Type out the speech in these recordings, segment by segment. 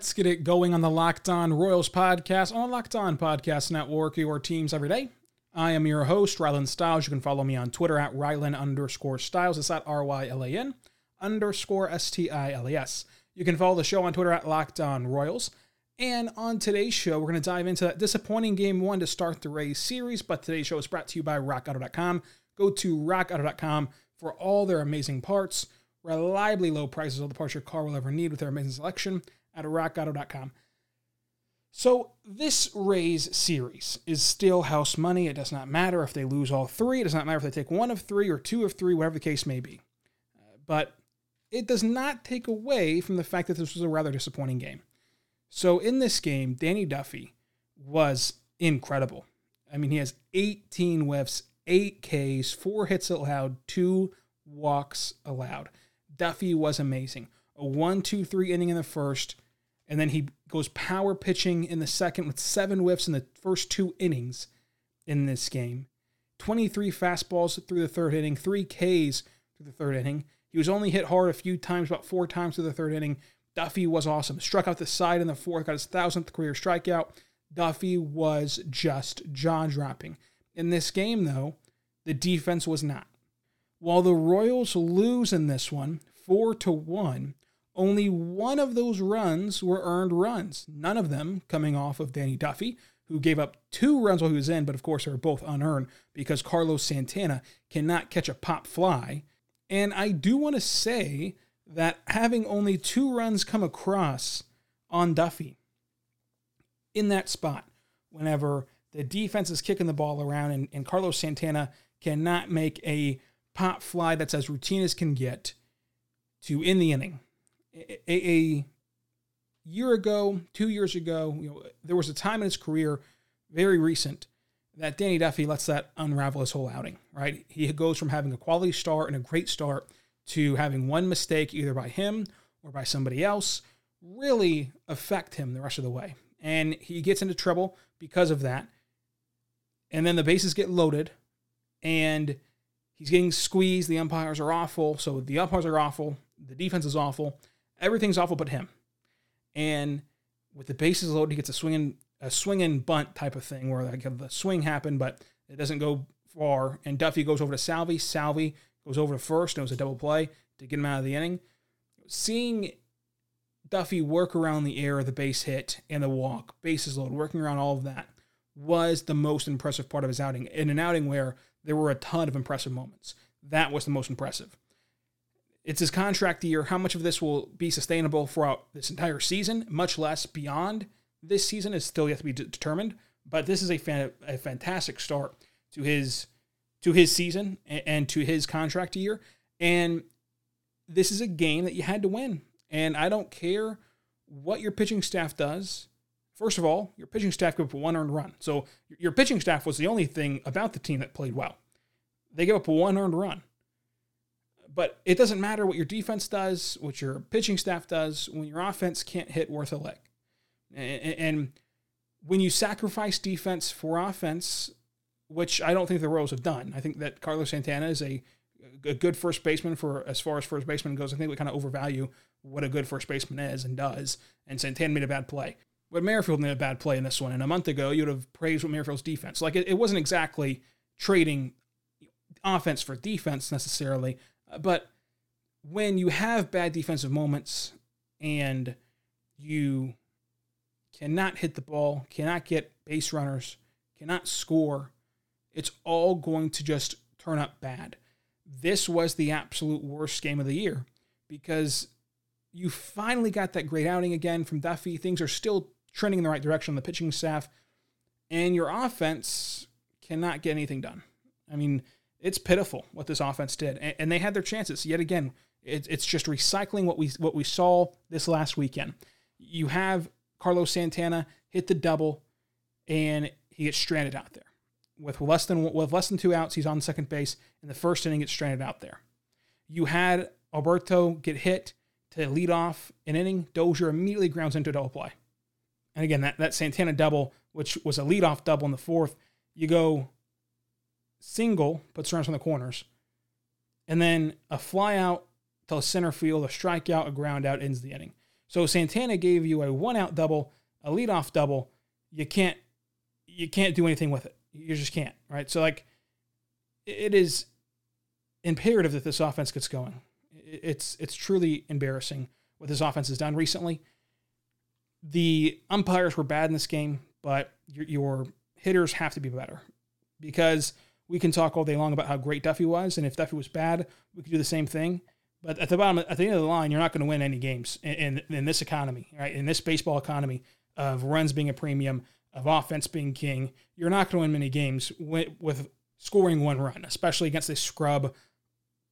Let's get it going on the Locked On Royals podcast on Locked On Podcast Network, your teams every day. I am your host, Rylan Stiles. You can follow me on Twitter at Rylan underscore Stiles. It's at R Y L A N underscore S T I L E S. You can follow the show on Twitter at Locked On Royals. And on today's show, we're going to dive into that disappointing game one to start the Rays series. But today's show is brought to you by RockAuto.com. Go to RockAuto.com for all their amazing parts, reliably low prices, all the parts your car will ever need with their amazing selection at rockauto.com. So, this Rays series is still house money. It does not matter if they lose all three. It does not matter if they take one of three or two of three, whatever the case may be. Uh, but it does not take away from the fact that this was a rather disappointing game. So, in this game, Danny Duffy was incredible. I mean, he has 18 whiffs, eight Ks, four hits allowed, two walks allowed. Duffy was amazing. A one, two, three inning in the first, and then he goes power pitching in the second with seven whiffs in the first two innings in this game. 23 fastballs through the third inning, three Ks through the third inning. He was only hit hard a few times, about four times through the third inning. Duffy was awesome. Struck out the side in the fourth, got his thousandth career strikeout. Duffy was just jaw dropping. In this game, though, the defense was not. While the Royals lose in this one, four to one, only one of those runs were earned runs, none of them coming off of Danny Duffy, who gave up two runs while he was in, but of course they were both unearned because Carlos Santana cannot catch a pop fly. And I do want to say that having only two runs come across on Duffy in that spot, whenever the defense is kicking the ball around and, and Carlos Santana cannot make a pop fly that's as routine as can get to end the inning a, a year ago, two years ago, you know, there was a time in his career, very recent, that Danny Duffy lets that unravel his whole outing, right? He goes from having a quality start and a great start to having one mistake either by him or by somebody else really affect him the rest of the way. And he gets into trouble because of that. And then the bases get loaded and he's getting squeezed. The umpires are awful. So the umpires are awful. The defense is awful. Everything's awful but him. And with the bases loaded, he gets a swinging a swinging bunt type of thing where like the swing happened, but it doesn't go far. And Duffy goes over to Salvy. Salvy goes over to first. And it was a double play to get him out of the inning. Seeing Duffy work around the air, the base hit, and the walk, bases loaded, working around all of that was the most impressive part of his outing. In an outing where there were a ton of impressive moments, that was the most impressive. It's his contract year. How much of this will be sustainable throughout this entire season, much less beyond this season, is still yet to be de- determined. But this is a, fan- a fantastic start to his to his season and, and to his contract year. And this is a game that you had to win. And I don't care what your pitching staff does. First of all, your pitching staff gave up one earned run. So your pitching staff was the only thing about the team that played well. They gave up one earned run. But it doesn't matter what your defense does, what your pitching staff does, when your offense can't hit worth a lick. And when you sacrifice defense for offense, which I don't think the Royals have done, I think that Carlos Santana is a, a good first baseman for as far as first baseman goes. I think we kind of overvalue what a good first baseman is and does. And Santana made a bad play. But Merrifield made a bad play in this one. And a month ago, you would have praised what Merrifield's defense. Like it, it wasn't exactly trading offense for defense necessarily, but when you have bad defensive moments and you cannot hit the ball, cannot get base runners, cannot score, it's all going to just turn up bad. This was the absolute worst game of the year because you finally got that great outing again from Duffy. Things are still trending in the right direction on the pitching staff, and your offense cannot get anything done. I mean, it's pitiful what this offense did, and, and they had their chances yet again. It, it's just recycling what we what we saw this last weekend. You have Carlos Santana hit the double, and he gets stranded out there. With less than with less than two outs, he's on second base. In the first inning, gets stranded out there. You had Alberto get hit to lead off an inning. Dozier immediately grounds into a double play. And again, that, that Santana double, which was a leadoff double in the fourth, you go single, puts runners on the corners, and then a fly out to center field, a strikeout, a ground out ends the inning. So Santana gave you a one out double, a leadoff double. You can't you can't do anything with it. You just can't, right? So like it is imperative that this offense gets going. It's it's truly embarrassing what this offense has done recently. The umpires were bad in this game, but your, your hitters have to be better because we can talk all day long about how great Duffy was, and if Duffy was bad, we could do the same thing. But at the bottom, at the end of the line, you're not going to win any games in, in, in this economy, right? In this baseball economy of runs being a premium, of offense being king, you're not going to win many games with, with scoring one run, especially against a scrub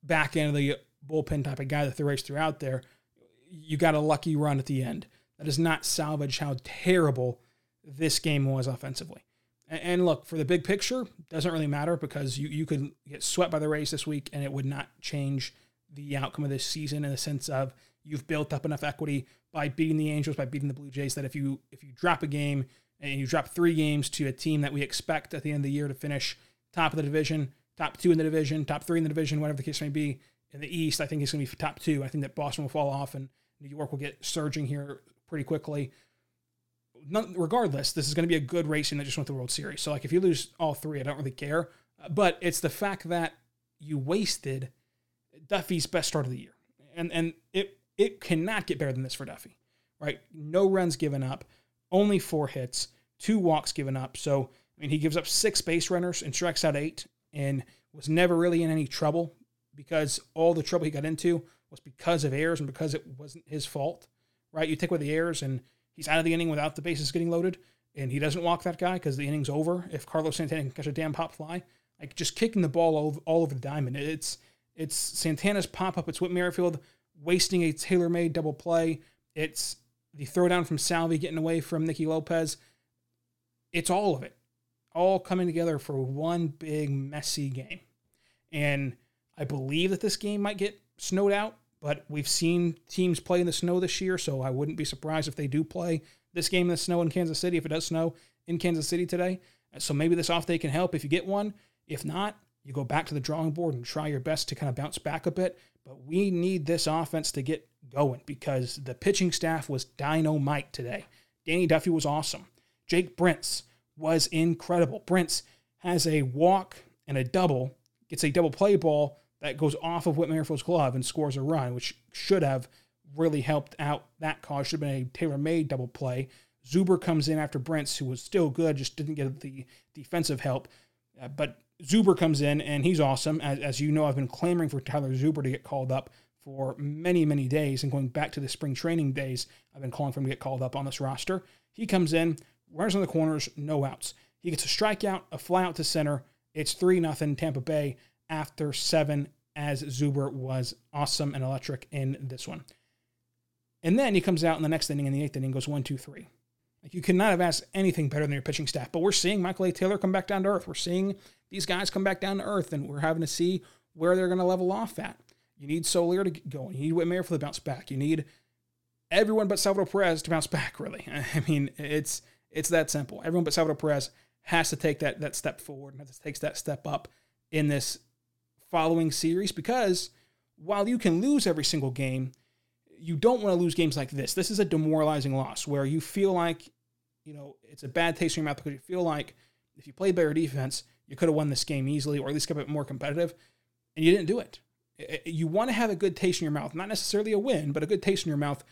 back end of the bullpen type of guy that the Rays threw out there. You got a lucky run at the end. That does not salvage how terrible this game was offensively. And look, for the big picture, doesn't really matter because you, you could get swept by the Rays this week and it would not change the outcome of this season in the sense of you've built up enough equity by beating the Angels, by beating the Blue Jays, that if you if you drop a game and you drop three games to a team that we expect at the end of the year to finish top of the division, top two in the division, top three in the division, whatever the case may be, in the East, I think it's going to be top two. I think that Boston will fall off and New York will get surging here pretty quickly regardless, this is going to be a good racing that just went the World Series. So like if you lose all three, I don't really care. But it's the fact that you wasted Duffy's best start of the year, and and it it cannot get better than this for Duffy, right? No runs given up, only four hits, two walks given up. So I mean, he gives up six base runners and strikes out eight, and was never really in any trouble because all the trouble he got into was because of errors and because it wasn't his fault, right? You take away the errors and he's out of the inning without the bases getting loaded, and he doesn't walk that guy because the inning's over. If Carlos Santana can catch a damn pop fly, like just kicking the ball all, all over the diamond, it's it's Santana's pop up. It's Whit Merrifield wasting a tailor made double play. It's the throwdown from Salvy getting away from Nicky Lopez. It's all of it, all coming together for one big messy game. And I believe that this game might get snowed out but we've seen teams play in the snow this year, so I wouldn't be surprised if they do play this game in the snow in Kansas City if it does snow in Kansas City today. So maybe this off day can help if you get one. If not, you go back to the drawing board and try your best to kind of bounce back a bit. But we need this offense to get going because the pitching staff was dynamite today. Danny Duffy was awesome. Jake Brentz was incredible. Brentz has a walk and a double, gets a double play ball that goes off of Whit Merrifield's glove and scores a run, which should have really helped out that cause. Should have been a tailor made double play. Zuber comes in after Brentz, who was still good, just didn't get the defensive help. Uh, but Zuber comes in and he's awesome. As, as you know, I've been clamoring for Tyler Zuber to get called up for many, many days. And going back to the spring training days, I've been calling for him to get called up on this roster. He comes in, runs on the corners, no outs. He gets a strikeout, a fly out to center. It's 3 nothing Tampa Bay after seven, as Zuber was awesome and electric in this one. And then he comes out in the next inning, in the eighth inning, goes one, two, three. Like you could not have asked anything better than your pitching staff. But we're seeing Michael A. Taylor come back down to earth. We're seeing these guys come back down to earth, and we're having to see where they're going to level off at. You need Soler to go. And you need Whit for the bounce back. You need everyone but Salvador Perez to bounce back. Really, I mean, it's it's that simple. Everyone but Salvador Perez has to take that that step forward and has to take that step up in this following series because while you can lose every single game, you don't want to lose games like this. This is a demoralizing loss where you feel like, you know, it's a bad taste in your mouth because you feel like if you played better defense, you could have won this game easily or at least kept it more competitive, and you didn't do it. You want to have a good taste in your mouth, not necessarily a win, but a good taste in your mouth,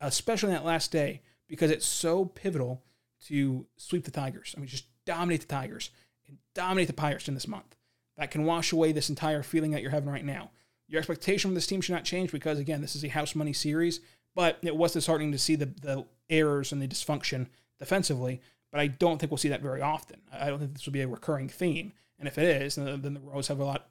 especially that last day, because it's so pivotal to sweep the Tigers. I mean, just dominate the Tigers and dominate the Pirates in this month that can wash away this entire feeling that you're having right now. Your expectation from this team should not change because, again, this is a house money series, but it was disheartening to see the, the errors and the dysfunction defensively. But I don't think we'll see that very often. I don't think this will be a recurring theme. And if it is, then the Royals have a lot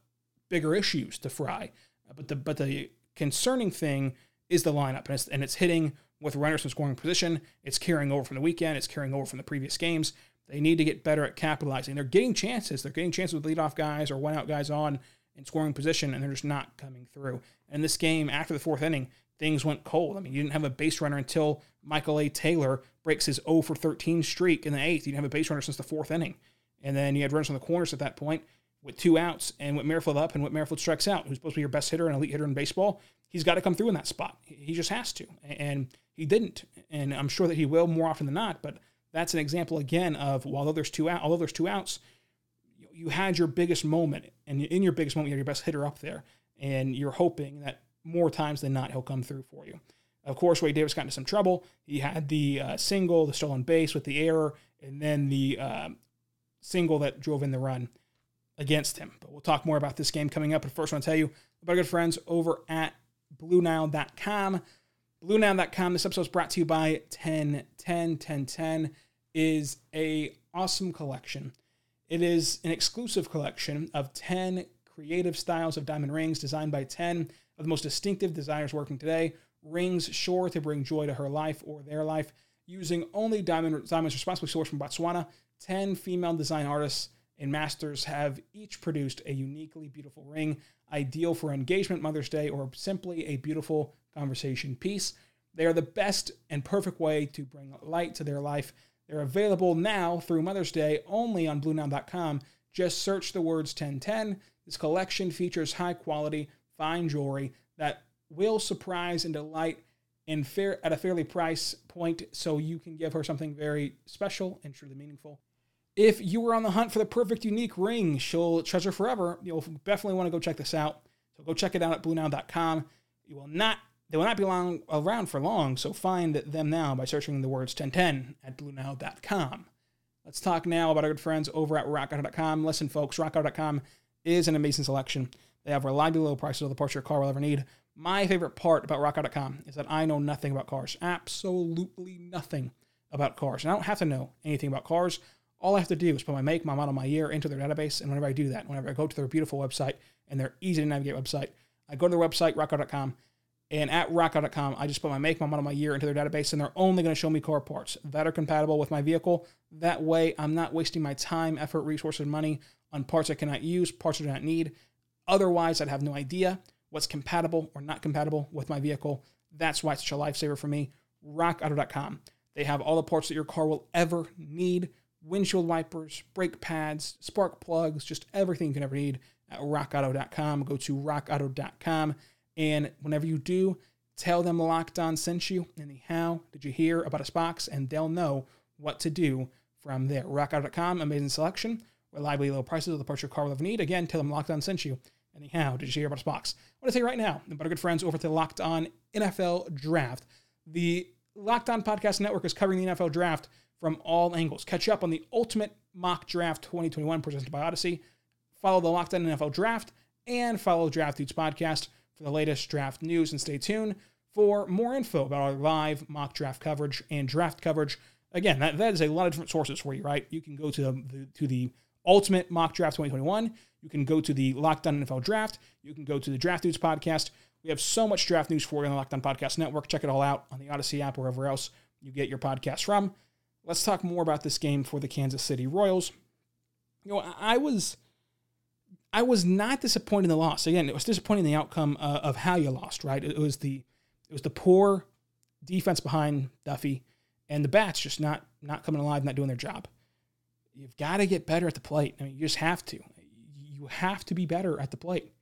bigger issues to fry. But the but the concerning thing is the lineup, and it's, and it's hitting with runners in scoring position. It's carrying over from the weekend. It's carrying over from the previous games. They need to get better at capitalizing. They're getting chances. They're getting chances with leadoff guys or one out guys on in scoring position, and they're just not coming through. And this game, after the fourth inning, things went cold. I mean, you didn't have a base runner until Michael A. Taylor breaks his 0 for 13 streak in the eighth. You didn't have a base runner since the fourth inning. And then you had runners on the corners at that point with two outs and Whit Merrifield up and Whit Merrifield strikes out, who's supposed to be your best hitter and elite hitter in baseball. He's got to come through in that spot. He just has to. And he didn't. And I'm sure that he will more often than not. But that's an example again of although there's two out, although there's two outs, you had your biggest moment, and in your biggest moment, you have your best hitter up there, and you're hoping that more times than not he'll come through for you. Of course, Wade Davis got into some trouble. He had the uh, single, the stolen base with the error, and then the uh, single that drove in the run against him. But we'll talk more about this game coming up. But first, I want to tell you about our good friends over at BlueNile.com. BlueNile.com. This episode is brought to you by 1010. 1010 is a awesome collection. It is an exclusive collection of 10 creative styles of diamond rings designed by 10 of the most distinctive designers working today. Rings sure to bring joy to her life or their life. Using only diamond diamonds responsibly sourced from Botswana, 10 female design artists and masters have each produced a uniquely beautiful ring, ideal for engagement, Mother's Day, or simply a beautiful conversation piece. They are the best and perfect way to bring light to their life. They're available now through Mother's Day only on BlueNile.com. Just search the words 1010. This collection features high quality, fine jewelry that will surprise and delight in fair at a fairly price point so you can give her something very special and truly meaningful. If you were on the hunt for the perfect unique ring she'll treasure forever, you'll definitely want to go check this out. So go check it out at bluenile.com. You will not they will not be long, around for long, so find them now by searching the words 1010 at bluenile.com. Let's talk now about our good friends over at RockAuto.com. Listen, folks, RockAuto.com is an amazing selection. They have reliably low prices of the parts your car will ever need. My favorite part about RockAuto.com is that I know nothing about cars. Absolutely nothing about cars. And I don't have to know anything about cars. All I have to do is put my make, my model, my year into their database. And whenever I do that, whenever I go to their beautiful website and their easy to navigate website, I go to their website, rockauto.com, and at rockauto.com, I just put my make, my model, my year into their database, and they're only going to show me car parts that are compatible with my vehicle. That way, I'm not wasting my time, effort, resources, and money on parts I cannot use, parts I do not need. Otherwise, I'd have no idea what's compatible or not compatible with my vehicle. That's why it's such a lifesaver for me. RockAuto.com. They have all the parts that your car will ever need windshield wipers, brake pads, spark plugs, just everything you can ever need at rockauto.com. Go to rockauto.com. And whenever you do, tell them Locked On sent you and the how did you hear about us box, and they'll know what to do from there. Rockauto.com, amazing selection, reliably low prices of the parts your car will ever need. Again, tell them Locked On sent you. Anyhow, did you hear about us box? I want to say right now about our good friends over at the Locked On NFL Draft. The Locked On Podcast Network is covering the NFL Draft from all angles. Catch up on the ultimate mock draft 2021 presented by Audacy. Follow the Locked On NFL Draft and follow Draft Dudes Podcast for the latest draft news. And stay tuned for more info about our live mock draft coverage and draft coverage. Again, that, that is a lot of different sources for you, right? You can go to the, to the Ultimate Mock Draft 2021. You can go to the Locked On NFL Draft. You can go to the Draft Dudes podcast. We have so much draft news for you on the Locked On Podcast Network. Check it all out on the Audacy app, wherever else you get your podcast from. Let's talk more about this game for the Kansas City Royals. You know, I was I was not disappointed in the loss. Again, it was disappointing in the outcome uh, of how you lost. Right? It was the it was the poor defense behind Duffy and the bats just not not coming alive, not doing their job. You've got to get better at the plate. I mean, you just have to. You have to be better at the plate.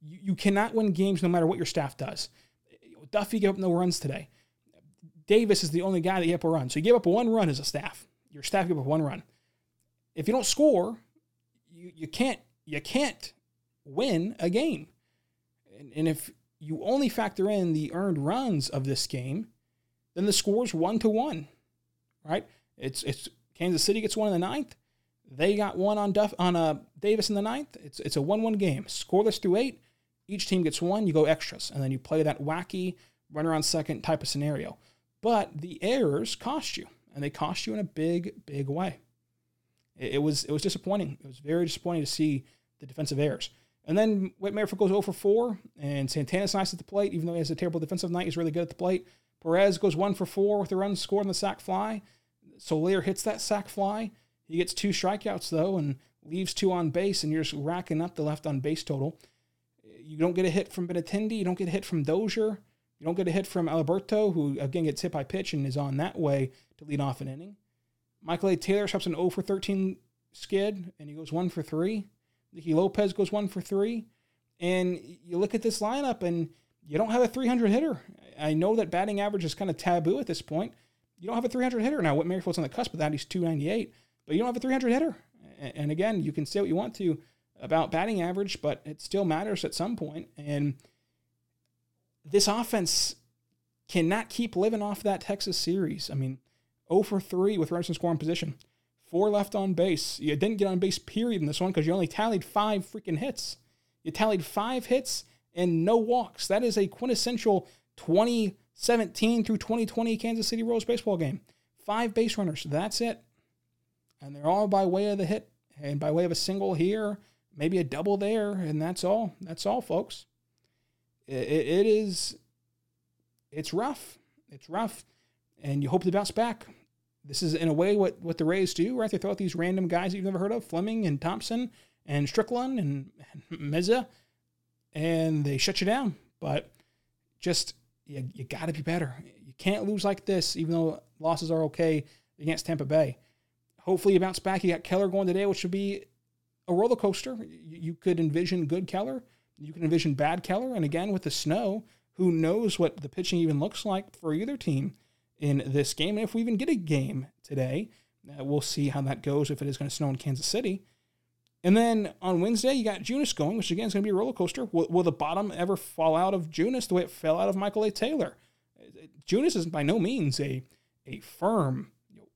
You, you cannot win games no matter what your staff does. Duffy gave up no runs today. Davis is the only guy that gave up a run. So you give up one run as a staff. Your staff gave up one run. If you don't score, you, you can't you can't win a game. And, and if you only factor in the earned runs of this game, then the score's one to one. Right? It's it's Kansas City gets one in the ninth. They got one on Duff on uh, Davis in the ninth. It's it's a one-one game. Scoreless through eight. Each team gets one. You go extras, and then you play that wacky runner on second type of scenario. But the errors cost you, and they cost you in a big, big way. It, it was it was disappointing. It was very disappointing to see the defensive errors. And then Whit Merrifield goes 0 for 4, and Santana's nice at the plate, even though he has a terrible defensive night. He's really good at the plate. Perez goes 1 for 4 with a run scored on the sac fly. Soler hits that sac fly. He gets two strikeouts, though, and leaves two on base, and you're just racking up the left on base total. You don't get a hit from Benintendi. You don't get a hit from Dozier. You don't get a hit from Alberto, who again gets hit by pitch and is on that way to lead off an inning. Michael A. Taylor stops an 0 for 13 skid, and he goes 1 for 3. Nicky Lopez goes 1 for 3. And you look at this lineup, and you don't have a 300 hitter. I know that batting average is kind of taboo at this point. You don't have a 300 hitter. Now, Whit Merrifield's on the cusp of that. He's 298, but you don't have a 300 hitter. And again, you can say what you want to about batting average, but it still matters at some point. And this offense cannot keep living off that Texas series. I mean, 0 for 3 with runners in scoring position, four left on base. You didn't get on base, period, in this one because you only tallied five freaking hits. You tallied five hits and no walks. That is a quintessential 2017 through 2020 Kansas City Royals baseball game. Five base runners. That's it. And they're all by way of the hit and by way of a single here, maybe a double there, and that's all. That's all, folks. It, it is, it's rough. It's rough. And you hope to bounce back. This is, in a way, what, what the Rays do, right? They throw out these random guys that you've never heard of Fleming and Thompson and Strickland and, and Meza, and they shut you down. But just, you, you got to be better. You can't lose like this, even though losses are okay against Tampa Bay. Hopefully, you bounce back. You got Keller going today, which should be a roller coaster. You, you could envision good Keller. You can envision bad Keller. And again, with the snow, who knows what the pitching even looks like for either team in this game. And if we even get a game today, uh, we'll see how that goes if it is going to snow in Kansas City. And then on Wednesday, you got Junis going, which again is going to be a roller coaster. Will, will, the bottom ever fall out of Junis the way it fell out of Michael A. Taylor? Junis is by no means a a firm,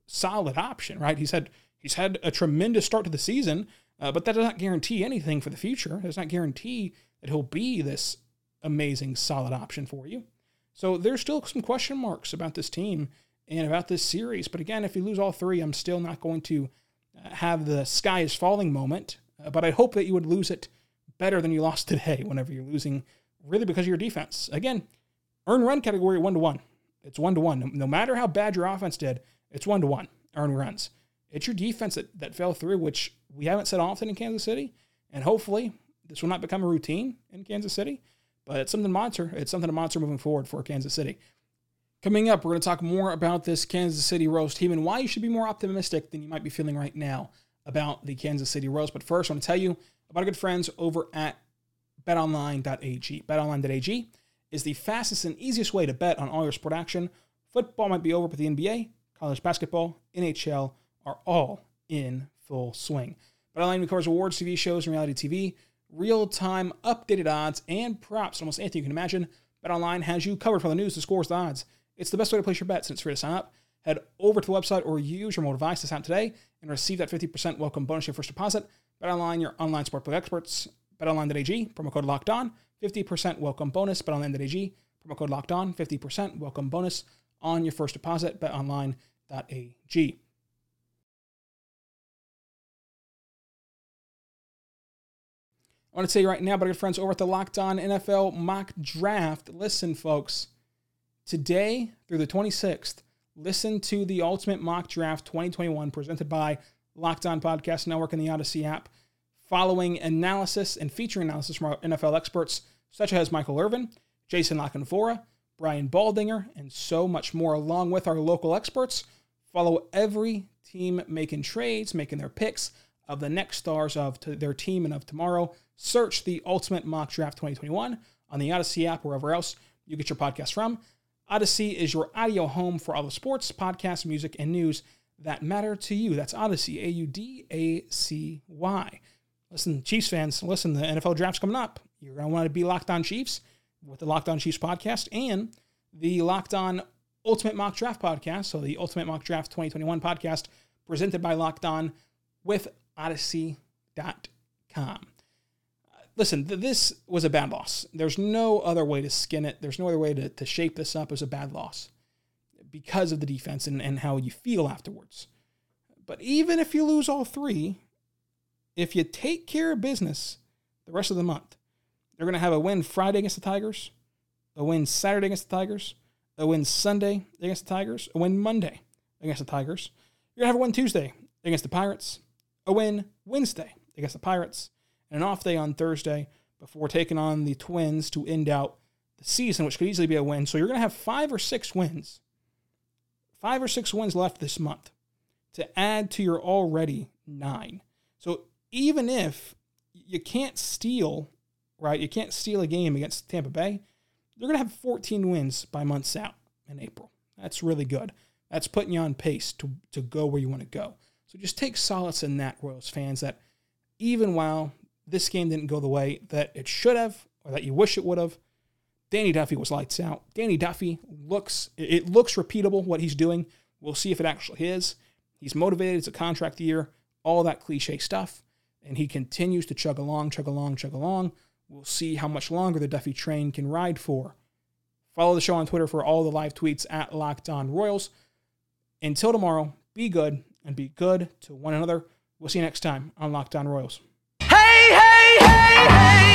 solid option, right? He's had he's had a tremendous start to the season, uh, but that does not guarantee anything for the future. It does not guarantee that he'll be this amazing, solid option for you. So there's still some question marks about this team and about this series. But again, if you lose all three, I'm still not going to uh, have the sky is falling moment. Uh, but I hope that you would lose it better than you lost today whenever you're losing, really because of your defense. Again, earn run category one to one. It's one to one. No matter how bad your offense did, it's one to one. Earn runs. It's your defense that, that fell through, which we haven't said often in Kansas City. And hopefully, this will not become a routine in Kansas City. But it's something to monitor. It's something to monitor moving forward for Kansas City. Coming up, we're going to talk more about this Kansas City Royals team and why you should be more optimistic than you might be feeling right now about the Kansas City Royals. But first, I want to tell you about our good friends over at betonline.ag. Betonline.ag is the fastest and easiest way to bet on all your sport action. Football might be over, but the NBA, college basketball, NHL are all in full swing. BetOnline covers awards, TV shows, and reality TV real time updated odds and props. on Almost anything you can imagine. BetOnline has you covered for the news, the scores, the odds. It's the best way to place your bets and it's free to sign up. Head over to the website or use your mobile device to sign up today and receive that 50% welcome bonus your first deposit. BetOnline, your online sportbook experts. BetOnline.ag, promo code locked on, 50% welcome bonus. BetOnline.ag, promo code locked on, 50% welcome bonus on your first deposit. BetOnline.ag. I want to tell you right now, but our friends over at the Locked On NFL Mock Draft. Listen, folks, today through the 26th, listen to the Ultimate Mock Draft 2021 presented by Locked On Podcast Network and the Audacy app, following analysis and featuring analysis from our NFL experts such as Michael Irvin, Jason La Canfora, Brian Baldinger, and so much more, along with our local experts. Follow every team making trades, making their picks of the next stars of their team and of tomorrow Search the Ultimate Mock Draft 2021 on the Audacy app, wherever else you get your podcast from. Audacy is your audio home for all the sports, podcasts, music, and news that matter to you. That's Audacy, A U D A C Y. Listen, Chiefs fans, listen, the NFL draft's coming up. You're going to want to be locked on Chiefs with the Locked On Chiefs podcast and the Locked On Ultimate Mock Draft podcast. So, the Ultimate Mock Draft 2021 podcast presented by Locked On with Audacy.com listen, th- this was a bad loss. There's no other way to skin it. There's no other way to, to shape this up as a bad loss because of the defense and, and how you feel afterwards. But even if you lose all three, if you take care of business the rest of the month, they're going to have a win Friday against the Tigers, a win Saturday against the Tigers, a win Sunday against the Tigers, a win Monday against the Tigers. You're going to have a win Tuesday against the Pirates, a win Wednesday against the Pirates, and an off day on Thursday before taking on the Twins to end out the season, which could easily be a win. So you're going to have five or six wins, five or six wins left this month to add to your already nine. So even if you can't steal, right, you can't steal a game against Tampa Bay, they're going to have 14 wins by months out in April. That's really good. That's putting you on pace to, to go where you want to go. So just take solace in that, Royals fans, that even while this game didn't go the way that it should have or that you wish it would have, Danny Duffy was lights out. Danny Duffy looks, it looks repeatable what he's doing. We'll see if it actually is. He's motivated. It's a contract year, all that cliche stuff. And he continues to chug along, chug along, chug along. We'll see how much longer the Duffy train can ride for. Follow the show on Twitter for all the live tweets at Locked On Royals. Until tomorrow, be good and be good to one another. We'll see you next time on Locked On Royals. Hey, hey, hey, hey.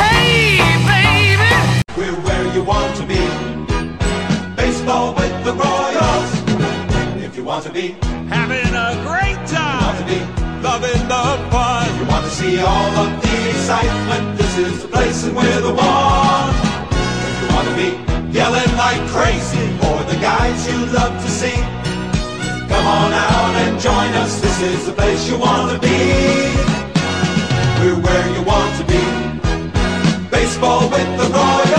Hey, baby. We're where you want to be. Baseball with the Royals. If you want to be, Having a great time. You want to be. Loving the fun. You want to see all of the excitement. This is the place and we're the one. If you want to be yelling like crazy for the guys you love to see. Come on out and join us, this is the place you want to be. We're where you want to be. Baseball with the Royals.